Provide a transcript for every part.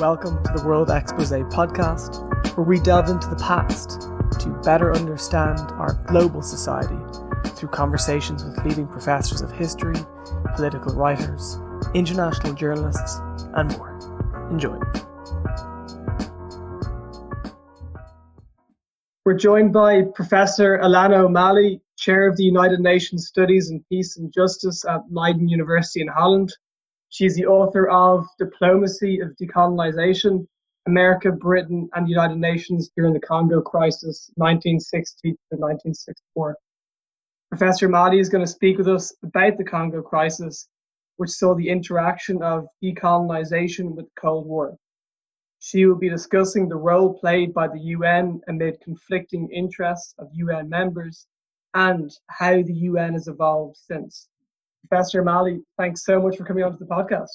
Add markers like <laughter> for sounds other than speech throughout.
Welcome to the World Expose podcast, where we delve into the past to better understand our global society through conversations with leading professors of history, political writers, international journalists, and more. Enjoy. We're joined by Professor Alanna O'Malley, Chair of the United Nations Studies in Peace and Justice at Leiden University in Holland. She is the author of Diplomacy of Decolonization America, Britain, and the United Nations during the Congo Crisis, 1960 to 1964. Professor O'Malley is going to speak with us about the Congo Crisis, which saw the interaction of decolonization with the Cold War. She will be discussing the role played by the UN amid conflicting interests of UN members and how the UN has evolved since. Professor O'Malley, thanks so much for coming onto the podcast.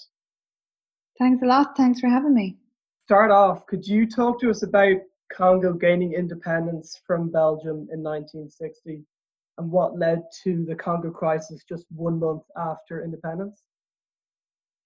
Thanks a lot. Thanks for having me. Start off, could you talk to us about Congo gaining independence from Belgium in 1960 and what led to the Congo crisis just one month after independence?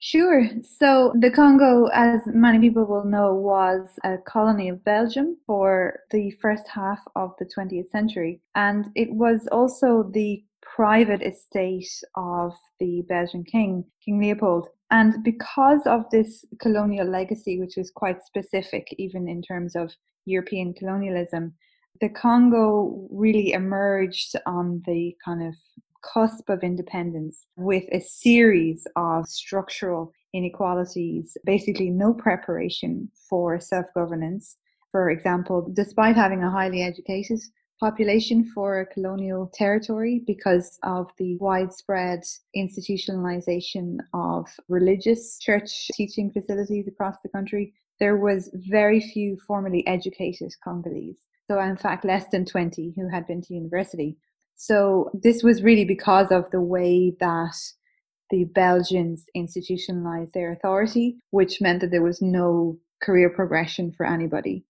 Sure. So the Congo, as many people will know, was a colony of Belgium for the first half of the 20th century. And it was also the private estate of the Belgian king, King Leopold. And because of this colonial legacy, which was quite specific, even in terms of European colonialism, the Congo really emerged on the kind of cusp of independence with a series of structural inequalities, basically no preparation for self governance. For example, despite having a highly educated population for a colonial territory because of the widespread institutionalization of religious church teaching facilities across the country, there was very few formally educated Congolese. So, in fact, less than 20 who had been to university. So this was really because of the way that the Belgians institutionalized their authority, which meant that there was no career progression for anybody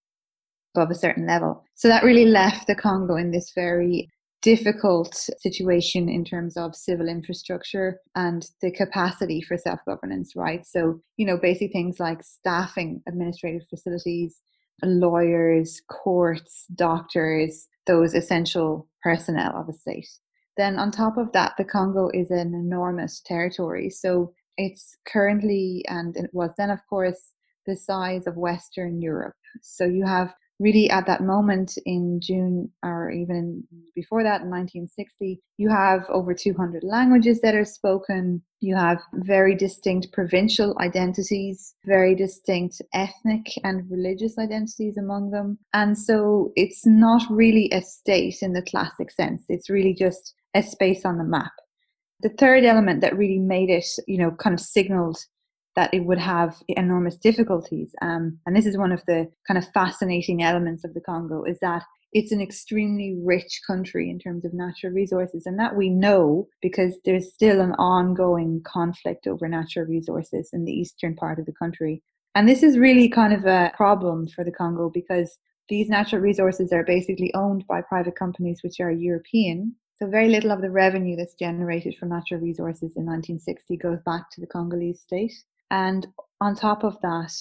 above a certain level. So that really left the Congo in this very difficult situation in terms of civil infrastructure and the capacity for self governance, right? So, you know, basic things like staffing administrative facilities, lawyers, courts, doctors, those essential personnel of a state. Then, on top of that, the Congo is an enormous territory. So, it's currently, and it was then, of course, the size of Western Europe. So, you have really at that moment in June or even before that in 1960, you have over 200 languages that are spoken. You have very distinct provincial identities, very distinct ethnic and religious identities among them. And so it's not really a state in the classic sense. It's really just a space on the map. The third element that really made it, you know, kind of signaled that it would have enormous difficulties. Um, and this is one of the kind of fascinating elements of the Congo is that it's an extremely rich country in terms of natural resources. And that we know because there's still an ongoing conflict over natural resources in the eastern part of the country. And this is really kind of a problem for the Congo because these natural resources are basically owned by private companies which are European. So very little of the revenue that's generated from natural resources in 1960 goes back to the Congolese state. And on top of that,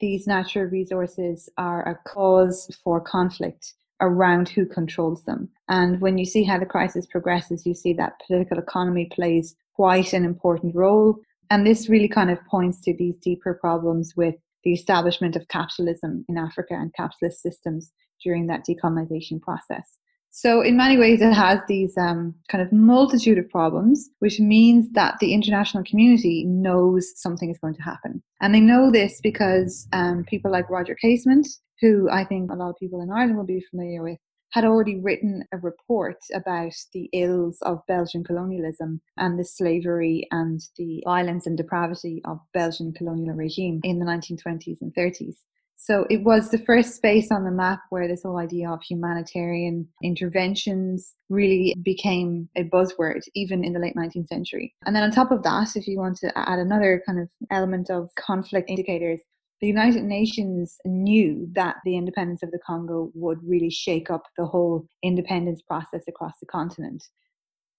these natural resources are a cause for conflict around who controls them. And when you see how the crisis progresses, you see that political economy plays quite an important role. And this really kind of points to these deeper problems with the establishment of capitalism in Africa and capitalist systems during that decolonization process. So, in many ways, it has these um, kind of multitude of problems, which means that the international community knows something is going to happen. And they know this because um, people like Roger Casement, who I think a lot of people in Ireland will be familiar with, had already written a report about the ills of Belgian colonialism and the slavery and the violence and depravity of Belgian colonial regime in the 1920s and 30s. So it was the first space on the map where this whole idea of humanitarian interventions really became a buzzword, even in the late 19th century. And then on top of that, if you want to add another kind of element of conflict indicators, the United Nations knew that the independence of the Congo would really shake up the whole independence process across the continent.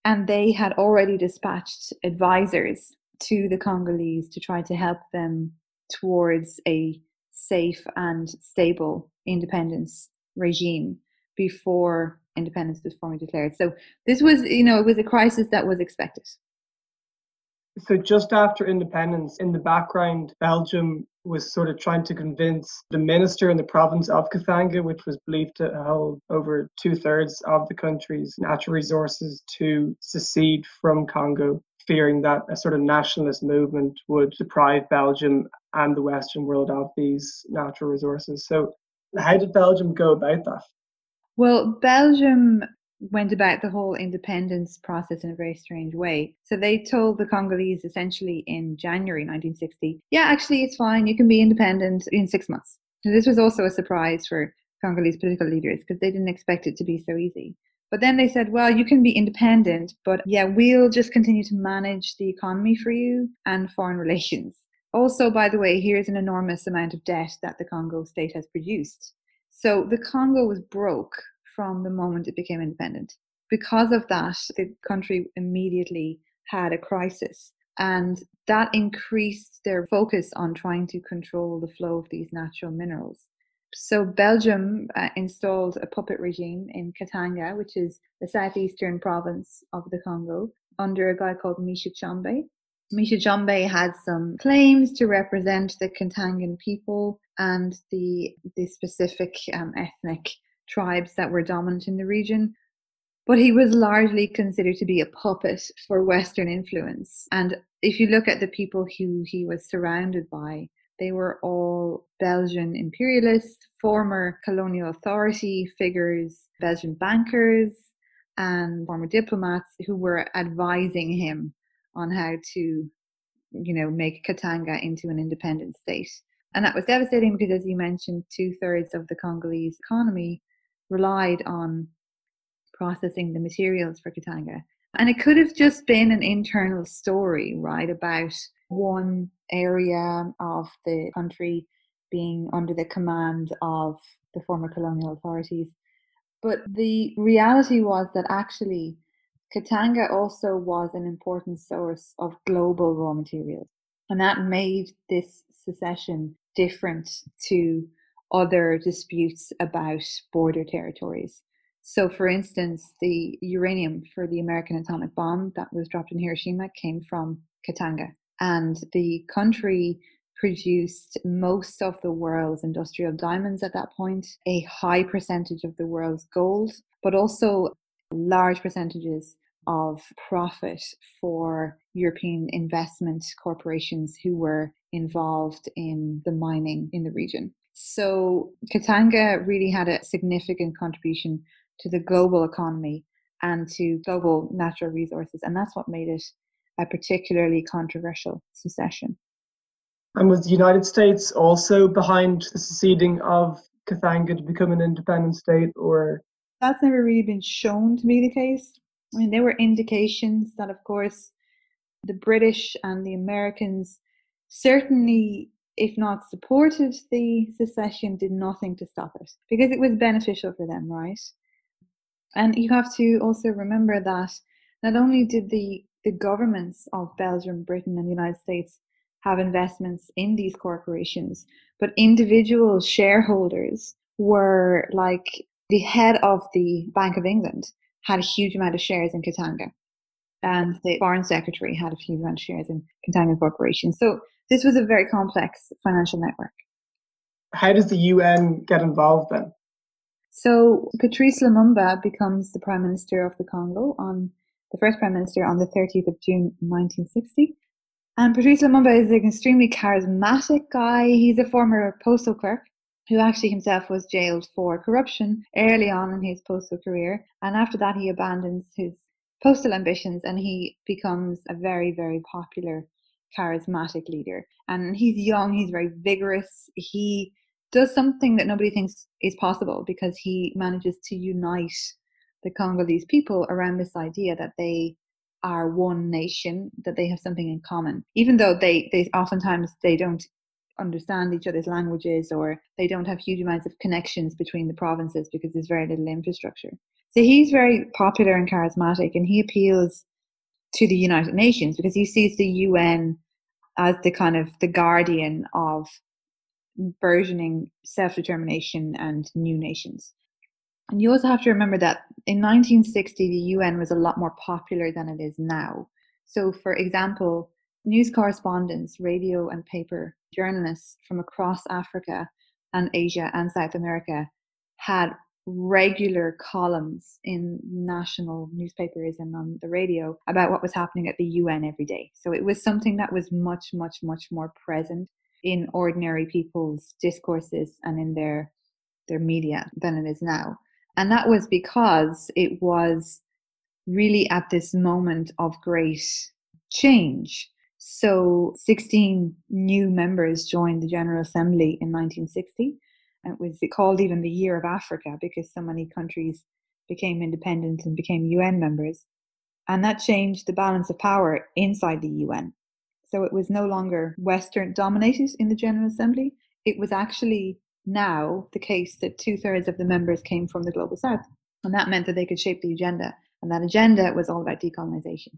And they had already dispatched advisors to the Congolese to try to help them towards a safe and stable independence regime before independence was formally declared. So this was, you know, it was a crisis that was expected. So just after independence, in the background, Belgium was sort of trying to convince the minister in the province of Katanga, which was believed to hold over two thirds of the country's natural resources, to secede from Congo, fearing that a sort of nationalist movement would deprive Belgium and the Western world of these natural resources. So, how did Belgium go about that? Well, Belgium went about the whole independence process in a very strange way. So they told the Congolese essentially in January 1960, yeah, actually, it's fine. You can be independent in six months. So this was also a surprise for Congolese political leaders because they didn't expect it to be so easy. But then they said, well, you can be independent, but yeah, we'll just continue to manage the economy for you and foreign <laughs> relations. Also, by the way, here's an enormous amount of debt that the Congo state has produced. So the Congo was broke from the moment it became independent. Because of that, the country immediately had a crisis. And that increased their focus on trying to control the flow of these natural minerals. So, Belgium uh, installed a puppet regime in Katanga, which is the southeastern province of the Congo, under a guy called Misha Tshombe. Misha Tshombe had some claims to represent the Katangan people and the, the specific um, ethnic tribes that were dominant in the region. But he was largely considered to be a puppet for Western influence. And if you look at the people who he was surrounded by, they were all Belgian imperialists, former colonial authority figures, Belgian bankers, and former diplomats who were advising him on how to, you know, make Katanga into an independent state. And that was devastating because, as you mentioned, two thirds of the Congolese economy relied on processing the materials for Katanga. And it could have just been an internal story, right, about one area of the country being under the command of the former colonial authorities. But the reality was that actually Katanga also was an important source of global raw materials. And that made this secession different to other disputes about border territories. So, for instance, the uranium for the American atomic bomb that was dropped in Hiroshima came from Katanga. And the country produced most of the world's industrial diamonds at that point, a high percentage of the world's gold, but also large percentages of profit for European investment corporations who were involved in the mining in the region. So Katanga really had a significant contribution to the global economy and to global natural resources, and that's what made it a particularly controversial secession. And was the United States also behind the seceding of Katanga to become an independent state, or? That's never really been shown to be the case. I mean, there were indications that, of course, the British and the Americans certainly if not supported the secession, did nothing to stop it because it was beneficial for them, right? And you have to also remember that not only did the, the governments of Belgium, Britain, and the United States have investments in these corporations, but individual shareholders were like the head of the Bank of England had a huge amount of shares in Katanga, and the foreign secretary had a huge amount of shares in Katanga Corporation. So this was a very complex financial network. How does the UN get involved then? So Patrice Lumumba becomes the Prime Minister of the Congo on the first Prime Minister on the 30th of June 1960. And Patrice Lumumba is an extremely charismatic guy. He's a former postal clerk who actually himself was jailed for corruption early on in his postal career. And after that, he abandons his postal ambitions and he becomes a very, very popular charismatic leader. And he's young, he's very vigorous. He does something that nobody thinks is possible because he manages to unite the Congolese people around this idea that they are one nation, that they have something in common. Even though they, they oftentimes they don't understand each other's languages or they don't have huge amounts of connections between the provinces because there's very little infrastructure. So he's very popular and charismatic and he appeals to the United Nations because he sees the UN as the kind of the guardian of burgeoning self determination and new nations. And you also have to remember that in 1960, the UN was a lot more popular than it is now. So, for example, news correspondents, radio and paper journalists from across Africa and Asia and South America had regular columns in national newspapers and on the radio about what was happening at the UN every day. So it was something that was much, much, much more present in ordinary people's discourses and in their their media than it is now. And that was because it was really at this moment of great change. So 16 new members joined the General Assembly in 1960 And it was called even the Year of Africa because so many countries became independent and became UN members. And that changed the balance of power inside the UN. So it was no longer Western dominated in the General Assembly. It was actually now the case that two thirds of the members came from the global south. And that meant that they could shape the agenda. And that agenda was all about decolonization.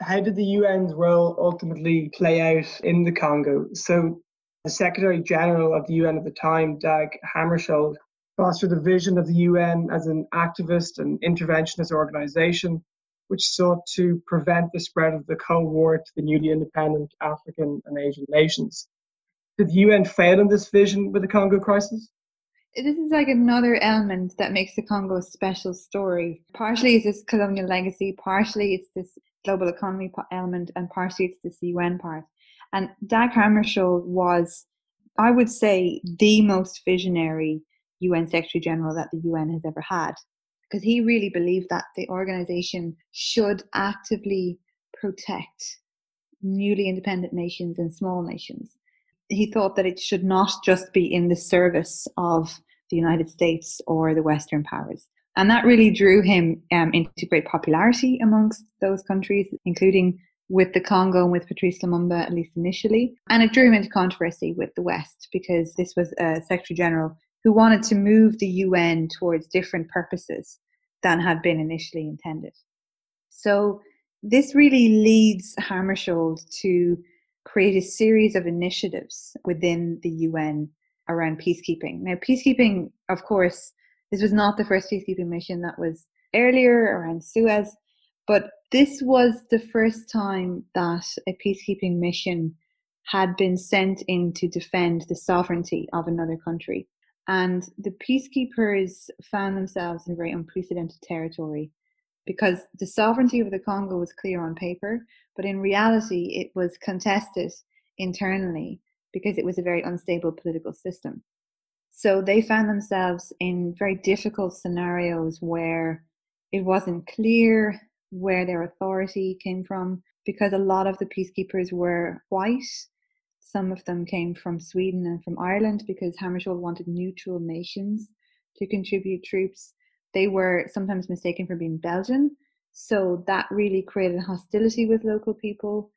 How did the UN's role ultimately play out in the Congo? So the Secretary General of the UN at the time, Dag Hammarskjöld, fostered the vision of the UN as an activist and interventionist organization which sought to prevent the spread of the Cold War to the newly independent African and Asian nations. Did the UN fail in this vision with the Congo crisis? This is like another element that makes the Congo a special story. Partially it's this colonial legacy, partially it's this global economy element, and partially it's this UN part. And Dag Hammarskjöld was, I would say, the most visionary UN Secretary General that the UN has ever had, because he really believed that the organization should actively protect newly independent nations and small nations. He thought that it should not just be in the service of the United States or the Western powers. And that really drew him um, into great popularity amongst those countries, including with the Congo and with Patrice Lumumba, at least initially. And it drew him into controversy with the West because this was a Secretary General who wanted to move the UN towards different purposes than had been initially intended. So this really leads Hammarskjöld to create a series of initiatives within the UN around peacekeeping. Now, peacekeeping, of course, this was not the first peacekeeping mission that was earlier around Suez, but this was the first time that a peacekeeping mission had been sent in to defend the sovereignty of another country. And the peacekeepers found themselves in very unprecedented territory because the sovereignty of the Congo was clear on paper, but in reality, it was contested internally because it was a very unstable political system. So they found themselves in very difficult scenarios where it wasn't clear where their authority came from because a lot of the peacekeepers were white. Some of them came from Sweden and from Ireland because Hammarskjöld wanted neutral nations to contribute troops. They were sometimes mistaken for being Belgian, so that really created hostility with local people.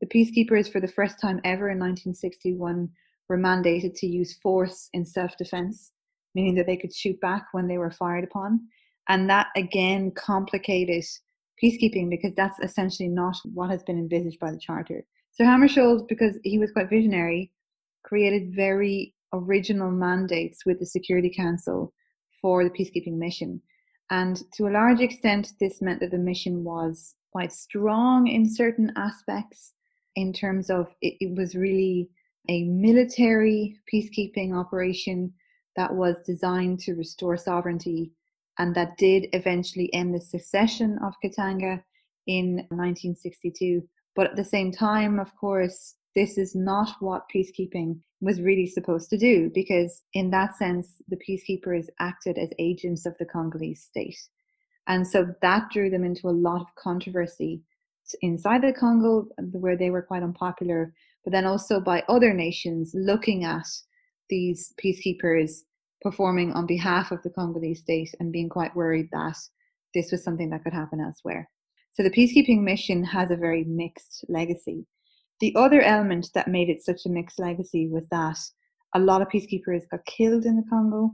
The peacekeepers, for the first time ever in 1961, were mandated to use force in self defense, meaning that they could shoot back when they were fired upon. And that again complicated peacekeeping because that's essentially not what has been envisaged by the charter. So Hammarskjöld, because he was quite visionary, created very original mandates with the Security Council for the peacekeeping mission. And to a large extent, this meant that the mission was quite strong in certain aspects, in terms of it, it was really a military peacekeeping operation that was designed to restore sovereignty and that did eventually end the secession of Katanga in 1962. But at the same time, of course, this is not what peacekeeping was really supposed to do, because in that sense, the peacekeepers acted as agents of the Congolese state. And so that drew them into a lot of controversy inside the Congo, where they were quite unpopular, but then also by other nations looking at these peacekeepers performing on behalf of the Congolese state and being quite worried that this was something that could happen elsewhere. So the peacekeeping mission has a very mixed legacy. The other element that made it such a mixed legacy was that a lot of peacekeepers got killed in the Congo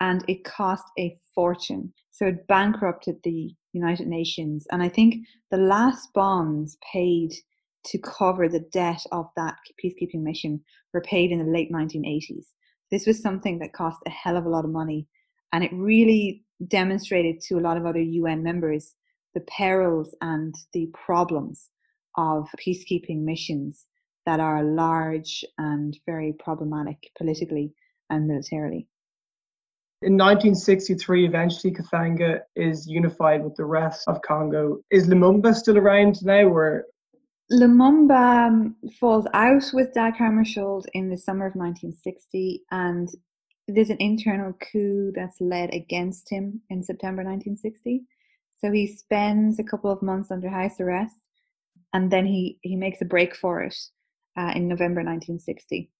and it cost a fortune. So it bankrupted the United Nations. And I think the last bonds paid to cover the debt of that peacekeeping mission were paid in the late 1980s. This was something that cost a hell of a lot of money, and it really demonstrated to a lot of other UN members the perils and the problems of peacekeeping missions that are large and very problematic politically and militarily. In 1963, eventually Katanga is unified with the rest of Congo. Is Lumumba still around now, or Lumumba um, falls out with Dag Hammarskjöld in the summer of 1960, and there's an internal coup that's led against him in September 1960. So he spends a couple of months under house arrest, and then he, he makes a break for it uh, in November 1960.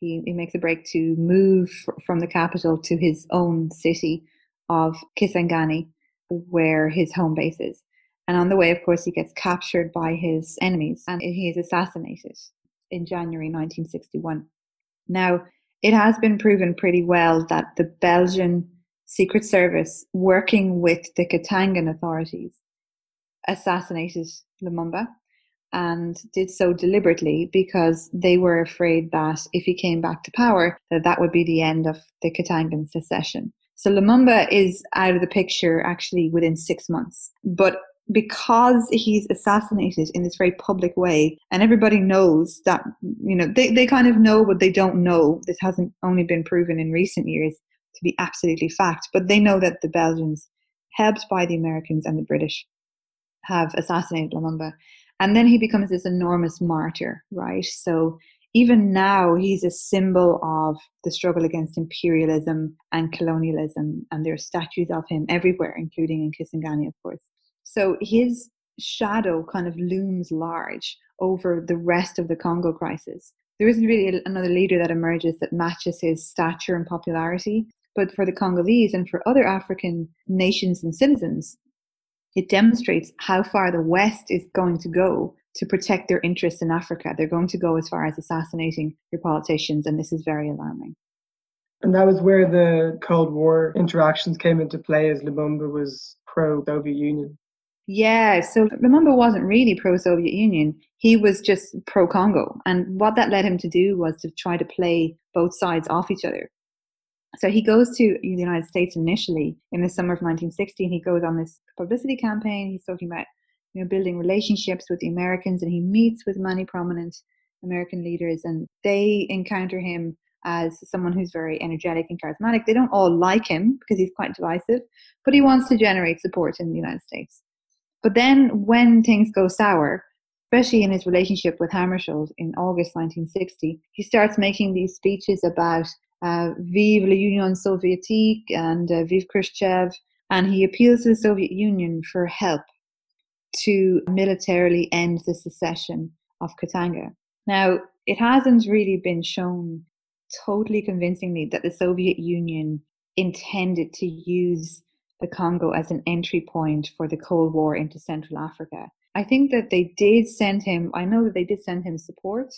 He, he makes a break to move from the capital to his own city of Kisangani, where his home base is. And on the way, of course, he gets captured by his enemies and he is assassinated in January 1961. Now, it has been proven pretty well that the Belgian Secret Service, working with the Katangan authorities, assassinated Lumumba and did so deliberately because they were afraid that if he came back to power, that that would be the end of the Katangan secession. So Lumumba is out of the picture actually within six months. But because he's assassinated in this very public way and everybody knows that you know they, they kind of know what they don't know. This hasn't only been proven in recent years to be absolutely fact but they know that the belgians helped by the americans and the british have assassinated lumumba. And then he becomes this enormous martyr right? So even now he's a symbol of the struggle against imperialism and colonialism and there are statues of him everywhere including in kisangani of course so his shadow kind of looms large over the rest of the Congo crisis. There isn't really another leader that emerges that matches his stature and popularity. But for the Congolese and for other African nations and citizens, it demonstrates how far the West is going to go to protect their interests in Africa. They're going to go as far as assassinating your politicians, and this is very alarming. And that was where the Cold War interactions came into play as Lumumba was pro Soviet Union. Yeah, so Lumumba wasn't really pro Soviet Union. He was just pro Congo. And what that led him to do was to try to play both sides off each other. So he goes to the United States initially in the summer of 1960 and he goes on this publicity campaign. He's talking about you know building relationships with the Americans and he meets with many prominent American leaders and they encounter him as someone who's very energetic and charismatic. They don't all like him because he's quite divisive, but he wants to generate support in the United States. But then when things go sour, especially in his relationship with Hammarskjöld in August 1960, he starts making these speeches about uh, Vive l'Union Soviétique and uh, Vive Khrushchev, and he appeals to the Soviet Union for help to militarily end the secession of Katanga. Now, it hasn't really been shown totally convincingly that the Soviet Union intended to use the Congo as an entry point for the Cold War into Central Africa. I think that they did send him, I know that they did send him support.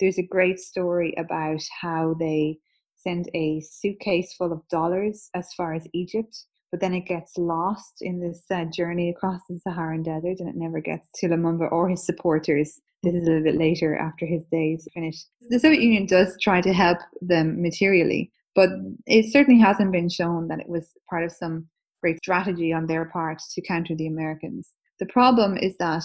There's a great story about how they send a suitcase full of dollars as far as Egypt, but then it gets lost in this uh, journey across the Saharan desert and it never gets to Lumumba or his supporters. This is a little bit later after his days finished. The Soviet Union does try to help them materially, but it certainly hasn't been shown that it was part of some great strategy on their part to counter the Americans. The problem is that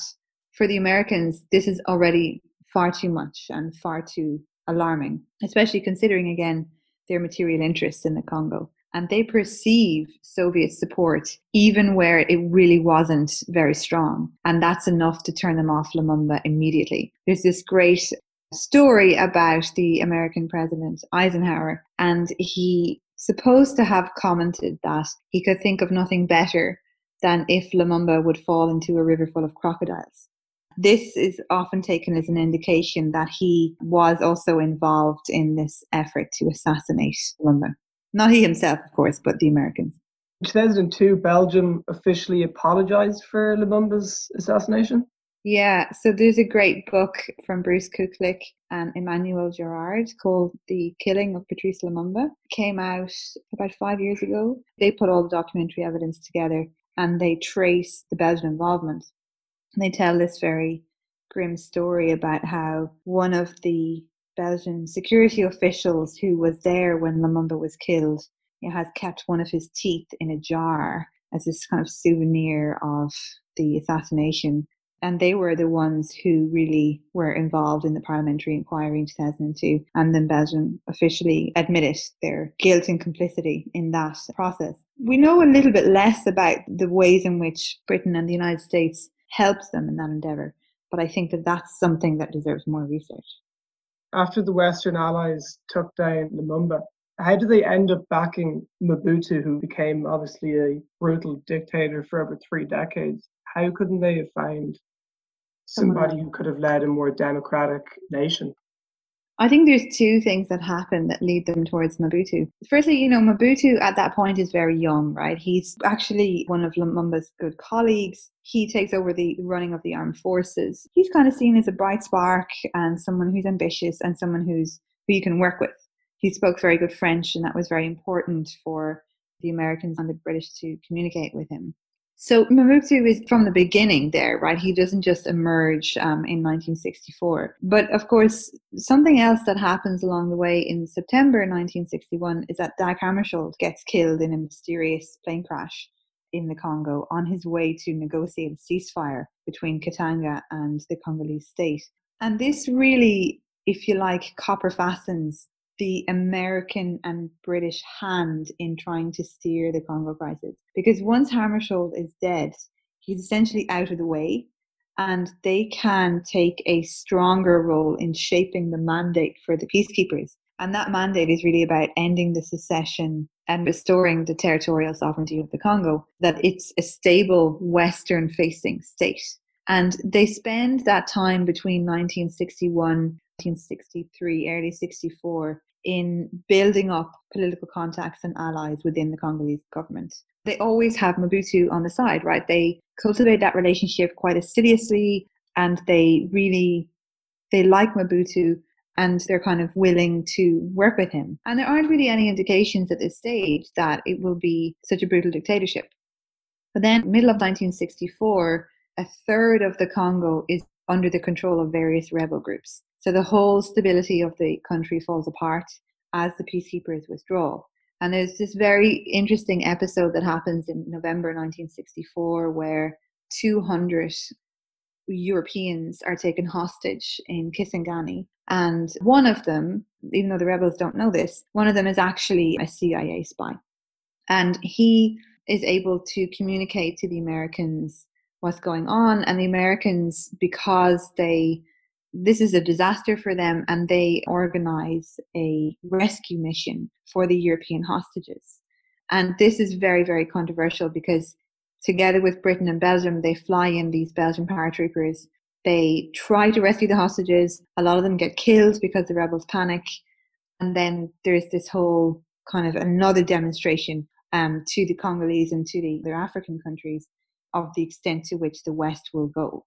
for the Americans, this is already far too much and far too alarming, especially considering again their material interests in the Congo. And they perceive Soviet support even where it really wasn't very strong. And that's enough to turn them off Lumumba immediately. There's this great story about the American president Eisenhower, and he supposed to have commented that he could think of nothing better than if Lumumba would fall into a river full of crocodiles. This is often taken as an indication that he was also involved in this effort to assassinate Lumumba. Not he himself, of course, but the Americans. In 2002, Belgium officially apologized for Lumumba's assassination. Yeah, so there's a great book from Bruce Kuklick and Emmanuel Gerard called The Killing of Patrice Lumumba. It came out about five years ago. They put all the documentary evidence together and they trace the Belgian involvement. And they tell this very grim story about how one of the Belgian security officials who was there when Lumumba was killed has kept one of his teeth in a jar as this kind of souvenir of the assassination. And they were the ones who really were involved in the parliamentary inquiry in 2002. And then Belgium officially admitted their guilt and complicity in that process. We know a little bit less about the ways in which Britain and the United States helped them in that endeavour. But I think that that's something that deserves more research after the Western Allies took down Lumumba, how did they end up backing Mobutu, who became obviously a brutal dictator for over three decades? How couldn't they have found somebody who could have led a more democratic nation? I think there's two things that happen that lead them towards Mobutu. Firstly, you know, Mobutu at that point is very young, right? He's actually one of Lumumba's good colleagues. He takes over the running of the armed forces. He's kind of seen as a bright spark and someone who's ambitious and someone who's who you can work with. He spoke very good French, and that was very important for the Americans and the British to communicate with him. So Mobutu is from the beginning there, right? He doesn't just emerge um, in 1964. But of course, something else that happens along the way in September 1961 is that Dag Hammarskjöld gets killed in a mysterious plane crash in the Congo on his way to negotiate a ceasefire between Katanga and the Congolese state. And this really, if you like, copper fastens the American and British hand in trying to steer the Congo crisis. Because once Hammarskjöld is dead, he's essentially out of the way, and they can take a stronger role in shaping the mandate for the peacekeepers. And that mandate is really about ending the secession and restoring the territorial sovereignty of the Congo, that it's a stable Western facing state. And they spend that time between 1961 1963, early 64, in building up political contacts and allies within the Congolese government. They always have Mobutu on the side, right? They cultivate that relationship quite assiduously and they really they like Mobutu and they're kind of willing to work with him. And there aren't really any indications at this stage that it will be such a brutal dictatorship. But then, middle of 1964, a third of the Congo is under the control of various rebel groups. So the whole stability of the country falls apart as the peacekeepers withdraw. And there's this very interesting episode that happens in November 1964 where 200 Europeans are taken hostage in Kisangani. And one of them, even though the rebels don't know this, one of them is actually a CIA spy. And he is able to communicate to the Americans what's going on. And the Americans, because they this is a disaster for them and they organize a rescue mission for the European hostages. And this is very, very controversial because together with Britain and Belgium, they fly in these Belgian paratroopers. They try to rescue the hostages. A lot of them get killed because the rebels panic. And then there's this whole kind of another demonstration um, to the Congolese and to the other African countries of the extent to which the West will go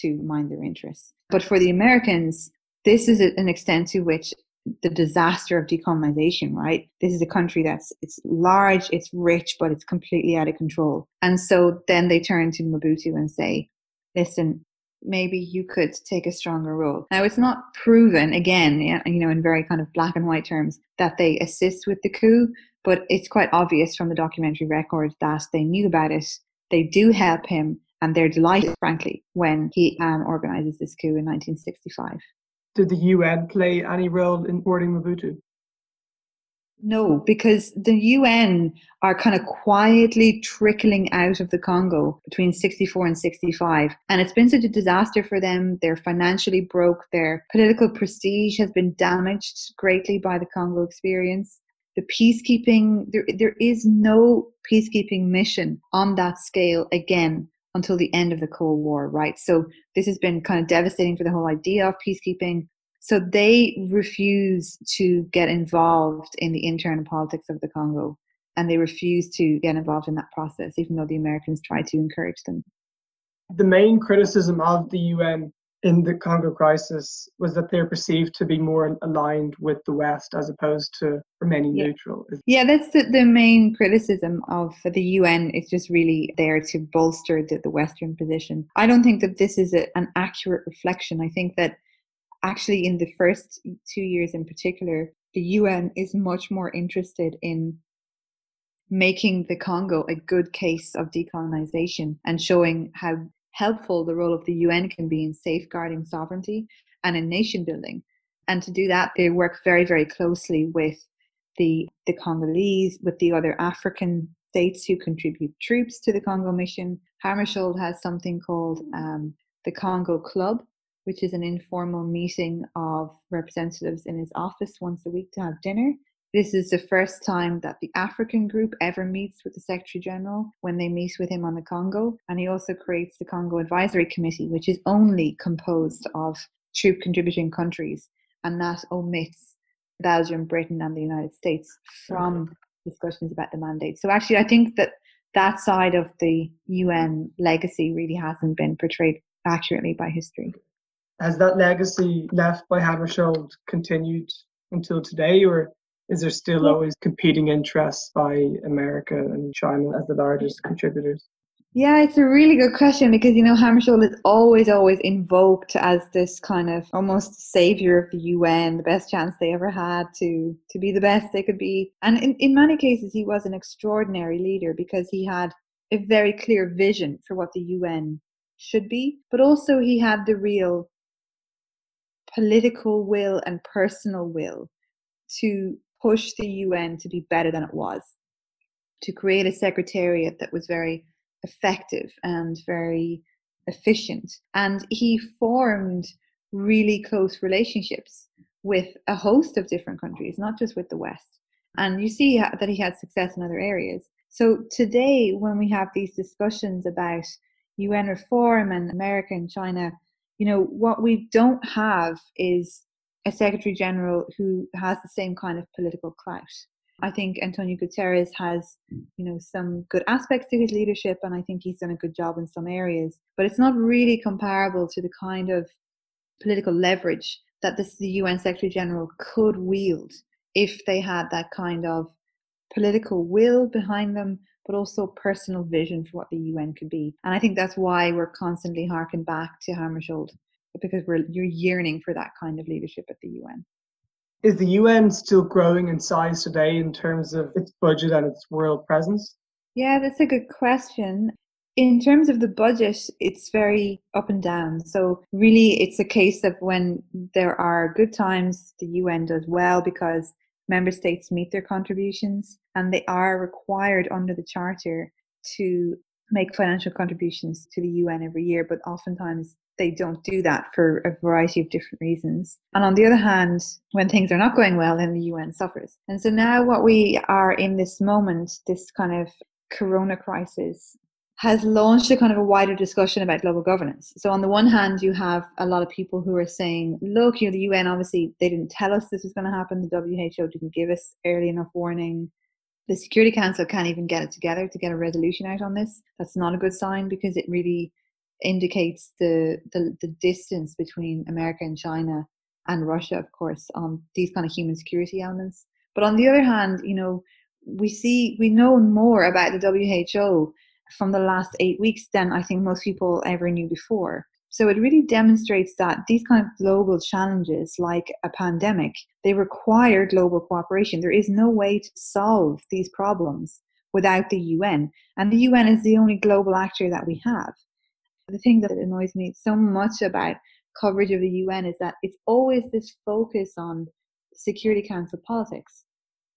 to mind their interests. But for the Americans, this is an extent to which the disaster of decolonization, right? This is a country that's it's large, it's rich, but it's completely out of control. And so then they turn to Mobutu and say, listen, maybe you could take a stronger role. Now it's not proven again, you know, in very kind of black and white terms that they assist with the coup, but it's quite obvious from the documentary record that they knew about it. They do help him and they're delighted, frankly, when he um, organises this coup in 1965. Did the UN play any role in boarding Mobutu? No, because the UN are kind of quietly trickling out of the Congo between 64 and 65. And it's been such a disaster for them. They're financially broke. Their political prestige has been damaged greatly by the Congo experience. The peacekeeping, there, there is no peacekeeping mission on that scale again until the end of the Cold War, right? So this has been kind of devastating for the whole idea of peacekeeping. So they refuse to get involved in the internal politics of the Congo and they refuse to get involved in that process, even though the Americans try to encourage them. The main criticism of the UN in the Congo crisis was that they're perceived to be more aligned with the West as opposed to remaining yeah. neutral. Yeah, that's the, the main criticism of the UN. It's just really there to bolster the, the Western position. I don't think that this is a, an accurate reflection. I think that actually, in the first two years in particular, the UN is much more interested in making the Congo a good case of decolonization and showing how helpful the role of the UN can be in safeguarding sovereignty and in nation building. And to do that, they work very, very closely with the, the Congolese, with the other African states who contribute troops to the Congo mission. Hammarskjöld has something called um, the Congo Club, which is an informal meeting of representatives in his office once a week to have dinner. This is the first time that the African group ever meets with the Secretary General when they meet with him on the Congo. And he also creates the Congo Advisory Committee, which is only composed of troop contributing countries, and that omits Belgium, Britain, and the United States from discussions about the mandate. So actually, I think that that side of the UN legacy really hasn't been portrayed accurately by history. Has that legacy left by Hammarskjöld continued until today, or is there still always competing interests by America and China as the largest contributors? Yeah, it's a really good question because you know Hammarskjöld is always, always invoked as this kind of almost savior of the UN, the best chance they ever had to to be the best they could be. And in, in many cases, he was an extraordinary leader because he had a very clear vision for what the UN should be, but also he had the real political will and personal will to push the UN to be better than it was, to create a secretariat that was very effective and very efficient. And he formed really close relationships with a host of different countries, not just with the West. And you see that he had success in other areas. So today, when we have these discussions about UN reform and America and China, you know, what we don't have is a secretary general who has the same kind of political clout. I think Antonio Guterres has, you know, some good aspects to his leadership, and I think he's done a good job in some areas. But it's not really comparable to the kind of political leverage that this, the UN Secretary General could wield if they had that kind of political will behind them, but also personal vision for what the UN could be. And I think that's why we're constantly harking back to Hammarskjöld because we're you're yearning for that kind of leadership at the UN. Is the UN still growing in size today in terms of its budget and its world presence? Yeah, that's a good question. In terms of the budget, it's very up and down. So, really, it's a case of when there are good times, the UN does well because member states meet their contributions and they are required under the Charter to make financial contributions to the UN every year, but oftentimes they don't do that for a variety of different reasons. And on the other hand, when things are not going well, then the UN suffers. And so now, what we are in this moment, this kind of corona crisis, has launched a kind of a wider discussion about global governance. So on the one hand, you have a lot of people who are saying, look, you know, the UN obviously they didn't tell us this was going to happen. The WHO didn't give us early enough warning. The Security Council can't even get it together to get a resolution out on this. That's not a good sign because it really indicates the, the, the distance between America and China and Russia, of course, on these kind of human security elements. But on the other hand, you know, we see we know more about the WHO from the last eight weeks than I think most people ever knew before. So it really demonstrates that these kind of global challenges, like a pandemic, they require global cooperation. There is no way to solve these problems without the UN, and the UN is the only global actor that we have. The thing that annoys me so much about coverage of the UN is that it's always this focus on Security Council politics.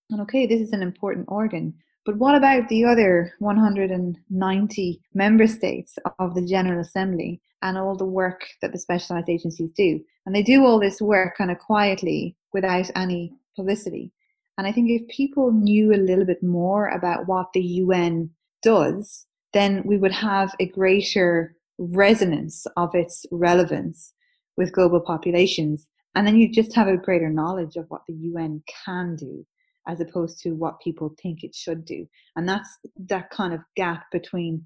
And okay, this is an important organ, but what about the other 190 member states of the General Assembly and all the work that the specialized agencies do? And they do all this work kind of quietly without any publicity. And I think if people knew a little bit more about what the UN does, then we would have a greater resonance of its relevance with global populations. And then you just have a greater knowledge of what the UN can do as opposed to what people think it should do. And that's that kind of gap between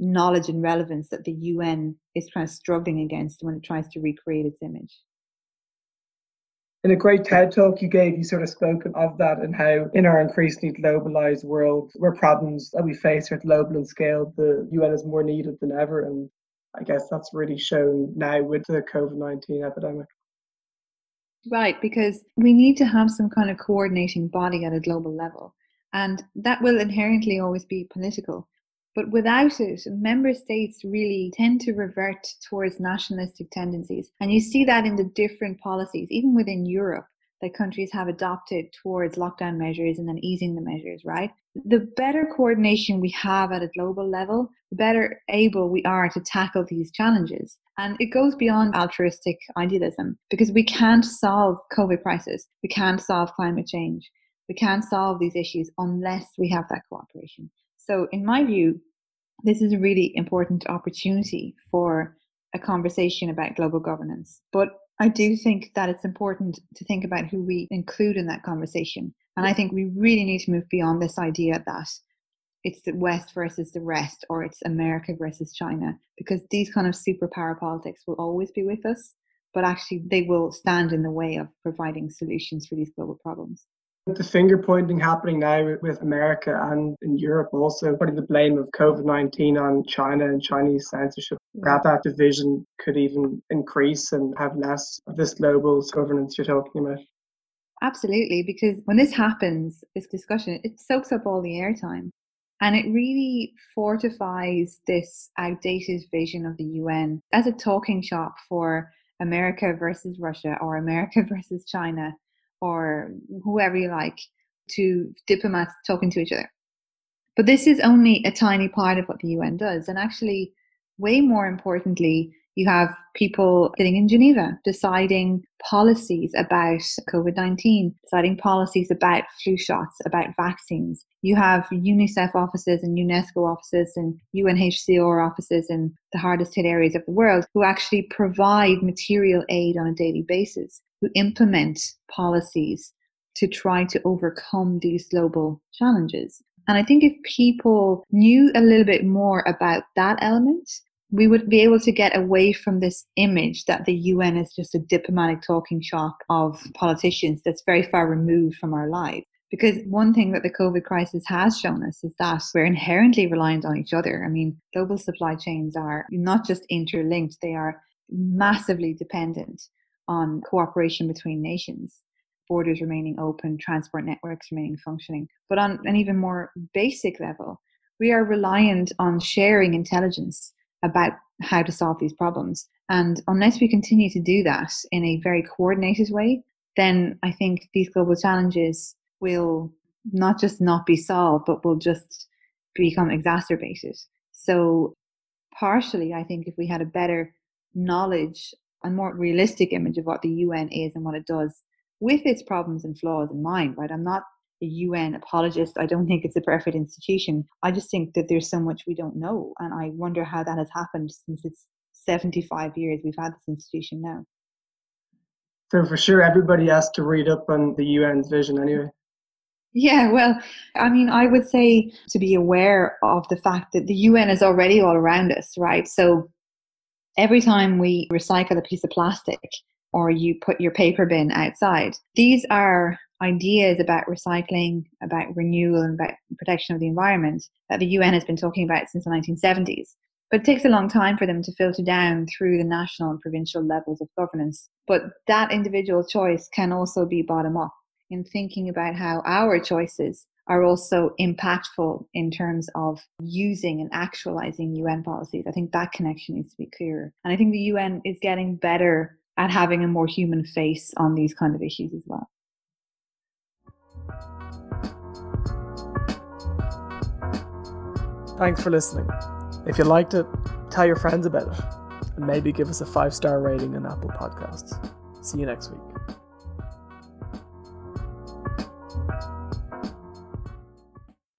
knowledge and relevance that the UN is kind of struggling against when it tries to recreate its image. In a great TED talk you gave, you sort of spoken of that and how in our increasingly globalized world, where problems that we face are global and scale, the UN is more needed than ever. And I guess that's really shown now with the COVID 19 epidemic. Right, because we need to have some kind of coordinating body at a global level. And that will inherently always be political. But without it, member states really tend to revert towards nationalistic tendencies. And you see that in the different policies, even within Europe, that countries have adopted towards lockdown measures and then easing the measures, right? The better coordination we have at a global level, the better able we are to tackle these challenges. And it goes beyond altruistic idealism because we can't solve COVID crisis. We can't solve climate change. We can't solve these issues unless we have that cooperation. So, in my view, this is a really important opportunity for a conversation about global governance. But I do think that it's important to think about who we include in that conversation. And I think we really need to move beyond this idea that it's the West versus the rest or it's America versus China, because these kind of superpower politics will always be with us, but actually they will stand in the way of providing solutions for these global problems the finger pointing happening now with America and in Europe also putting the blame of COVID 19 on China and Chinese censorship, perhaps that division could even increase and have less of this global governance you're talking about. Absolutely, because when this happens, this discussion, it soaks up all the airtime. And it really fortifies this outdated vision of the UN as a talking shop for America versus Russia or America <laughs> versus China or whoever you like to diplomats talking to each other. But this is only a tiny part of what the UN does. And actually, way more importantly, you have people sitting in Geneva deciding policies about COVID 19, deciding policies about flu shots, about vaccines. You have UNICEF offices and UNESCO offices and UNHCR offices in the hardest hit areas of the world who actually provide material aid on a daily basis who implement policies to try to overcome these global challenges. And I think if people knew a little bit more about that element, we would be able to get away from this image that the UN is just a diplomatic talking shop of politicians that's very far removed from our lives. Because one thing that the COVID crisis has shown us is that we're inherently reliant on each other. I mean, global supply chains are not just interlinked, they are massively dependent on cooperation between nations, borders remaining open, transport networks remaining functioning. But on an even more basic level, we are reliant on sharing intelligence about how to solve these problems. And unless we continue to do that in a very coordinated way, then I think these global challenges will not just not be solved, but will just become exacerbated. So, partially, I think if we had a better knowledge a more realistic image of what the UN is and what it does with its problems and flaws in mind, right? I'm not a UN apologist. I don't think it's a perfect institution. I just think that there's so much we don't know. And I wonder how that has happened since it's 75 years we've had this institution now. So, for sure, everybody has to read up on the UN's vision anyway. Yeah, well, I mean, I would say to be aware of the fact that the UN is already all around us, right? So, every time we recycle a piece of plastic or you put your paper bin outside, these are ideas about recycling, about renewal, and about protection of the environment that the UN has been talking about since the 1970s. But it takes a long time for them to filter down through the national and provincial levels of governance. But that individual choice can also be bottom up in thinking about how our choices are also impactful in terms of using and actualizing UN policies. I think that connection needs to be clearer. And I think the UN is getting better at having a more human face on these kind of issues as well. Thanks for listening. If you liked it, tell your friends about it and maybe give us a five star rating on Apple Podcasts. See you next week.